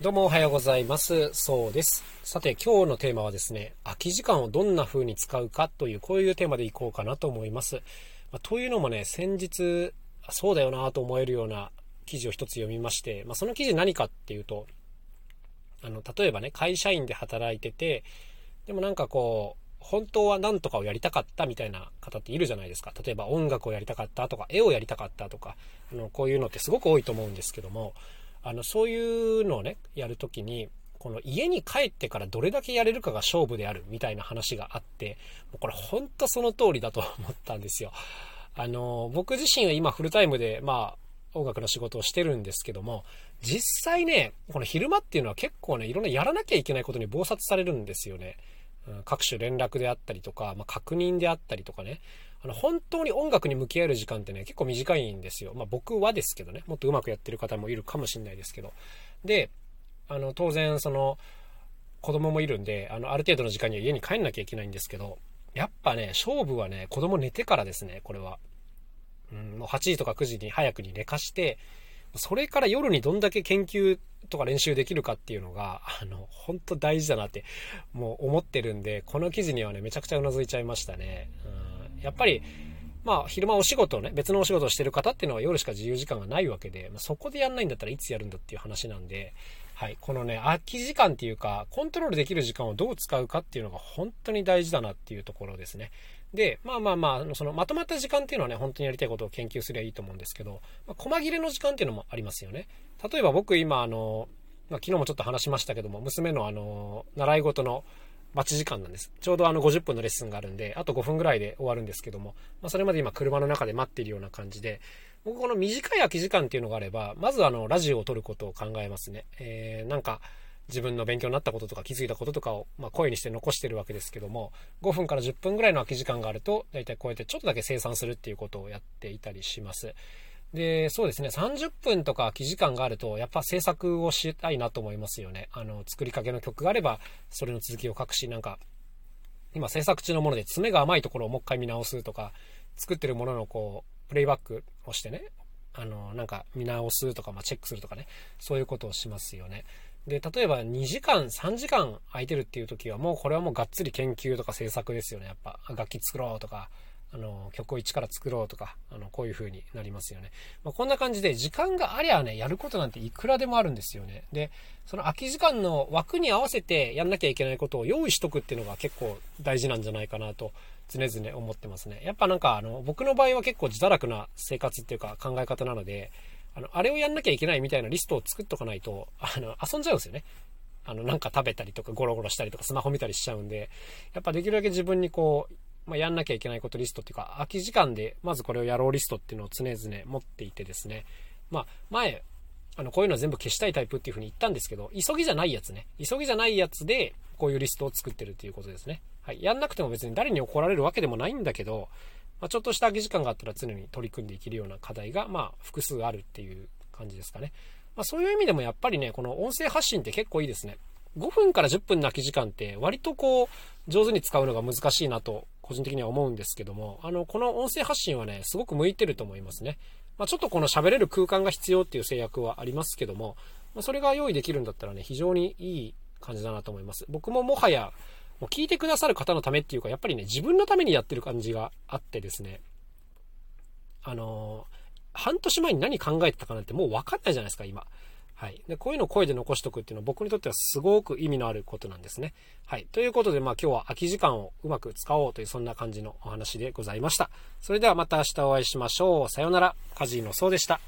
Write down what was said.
どうもおはようございます。そうです。さて今日のテーマはですね、空き時間をどんな風に使うかというこういうテーマでいこうかなと思います。まあ、というのもね、先日、そうだよなと思えるような記事を一つ読みまして、まあ、その記事何かっていうと、あの、例えばね、会社員で働いてて、でもなんかこう、本当は何とかをやりたかったみたいな方っているじゃないですか。例えば音楽をやりたかったとか、絵をやりたかったとか、あの、こういうのってすごく多いと思うんですけども、あの、そういうのをね、やるときに、この家に帰ってからどれだけやれるかが勝負であるみたいな話があって、もうこれ本当その通りだと思ったんですよ。あの、僕自身は今フルタイムで、まあ、音楽の仕事をしてるんですけども、実際ね、この昼間っていうのは結構ね、いろんなやらなきゃいけないことに忙殺されるんですよね。各種連絡であったりとか、まあ、確認であったりとかね、あの、本当に音楽に向き合える時間ってね、結構短いんですよ。まあ、僕はですけどね、もっと上手くやってる方もいるかもしれないですけど。で、あの、当然、その、子供もいるんで、あの、ある程度の時間には家に帰んなきゃいけないんですけど、やっぱね、勝負はね、子供寝てからですね、これは。うん、もう8時とか9時に早くに寝かして、それから夜にどんだけ研究とか練習できるかっていうのが、あの、本当大事だなって、もう思ってるんで、この記事にはね、めちゃくちゃうなずいちゃいましたね。うん、やっぱり、まあ、昼間お仕事をね、別のお仕事をしてる方っていうのは夜しか自由時間がないわけで、まあ、そこでやんないんだったらいつやるんだっていう話なんで、はい、このね、空き時間っていうか、コントロールできる時間をどう使うかっていうのが本当に大事だなっていうところですね。で、まあまあまあ、そのまとまった時間っていうのはね、本当にやりたいことを研究すればいいと思うんですけど、まあ、細切れの時間っていうのもありますよね。例えば僕今、あの、まあ、昨日もちょっと話しましたけども、娘のあの、習い事の待ち時間なんです。ちょうどあの50分のレッスンがあるんで、あと5分ぐらいで終わるんですけども、まあ、それまで今車の中で待っているような感じで、僕この短い空き時間っていうのがあれば、まずあの、ラジオを撮ることを考えますね。えー、なんか、自分の勉強になったこととか気づいたこととかを、ま、声にして残してるわけですけども、5分から10分ぐらいの空き時間があると、だいたいこうやってちょっとだけ生産するっていうことをやっていたりします。で、そうですね、30分とか空き時間があると、やっぱ制作をしたいなと思いますよね。あの、作りかけの曲があれば、それの続きを書くし、なんか、今制作中のもので爪が甘いところをもう一回見直すとか、作ってるもののこう、プレイバックをしてね、あの、なんか見直すとか、まあ、チェックするとかね、そういうことをしますよね。で、例えば2時間、3時間空いてるっていう時はもうこれはもうがっつり研究とか制作ですよね。やっぱ楽器作ろうとか、あの、曲を一から作ろうとか、あの、こういう風になりますよね。まあ、こんな感じで時間がありゃね、やることなんていくらでもあるんですよね。で、その空き時間の枠に合わせてやんなきゃいけないことを用意しとくっていうのが結構大事なんじゃないかなと常々思ってますね。やっぱなんかあの、僕の場合は結構自堕落な生活っていうか考え方なので、あの、あれをやんなきゃいけないみたいなリストを作っとかないと、あの、遊んじゃうんですよね。あの、なんか食べたりとかゴロゴロしたりとかスマホ見たりしちゃうんで、やっぱできるだけ自分にこう、まあ、やんなきゃいけないことリストっていうか、空き時間でまずこれをやろうリストっていうのを常々持っていてですね、まあ、前、あの、こういうのは全部消したいタイプっていうふうに言ったんですけど、急ぎじゃないやつね。急ぎじゃないやつで、こういうリストを作ってるっていうことですね。はい。やんなくても別に誰に怒られるわけでもないんだけど、まあ、ちょっとした空き時間があったら常に取り組んでいけるような課題が、まあ、複数あるっていう感じですかね。まあ、そういう意味でもやっぱりね、この音声発信って結構いいですね。5分から10分の空き時間って割とこう、上手に使うのが難しいなと、個人的には思うんですけども、あの、この音声発信はね、すごく向いてると思いますね。まあ、ちょっとこの喋れる空間が必要っていう制約はありますけども、まあ、それが用意できるんだったらね、非常にいい感じだなと思います。僕ももはや、もう聞いてくださる方のためっていうか、やっぱりね、自分のためにやってる感じがあってですね、あのー半年前に何考えてたかなんてもう分かんないじゃないですか、今。はい。で、こういうのを声で残しとくっていうのは僕にとってはすごく意味のあることなんですね。はい。ということで、まあ今日は空き時間をうまく使おうというそんな感じのお話でございました。それではまた明日お会いしましょう。さようなら。カジーのそうでした。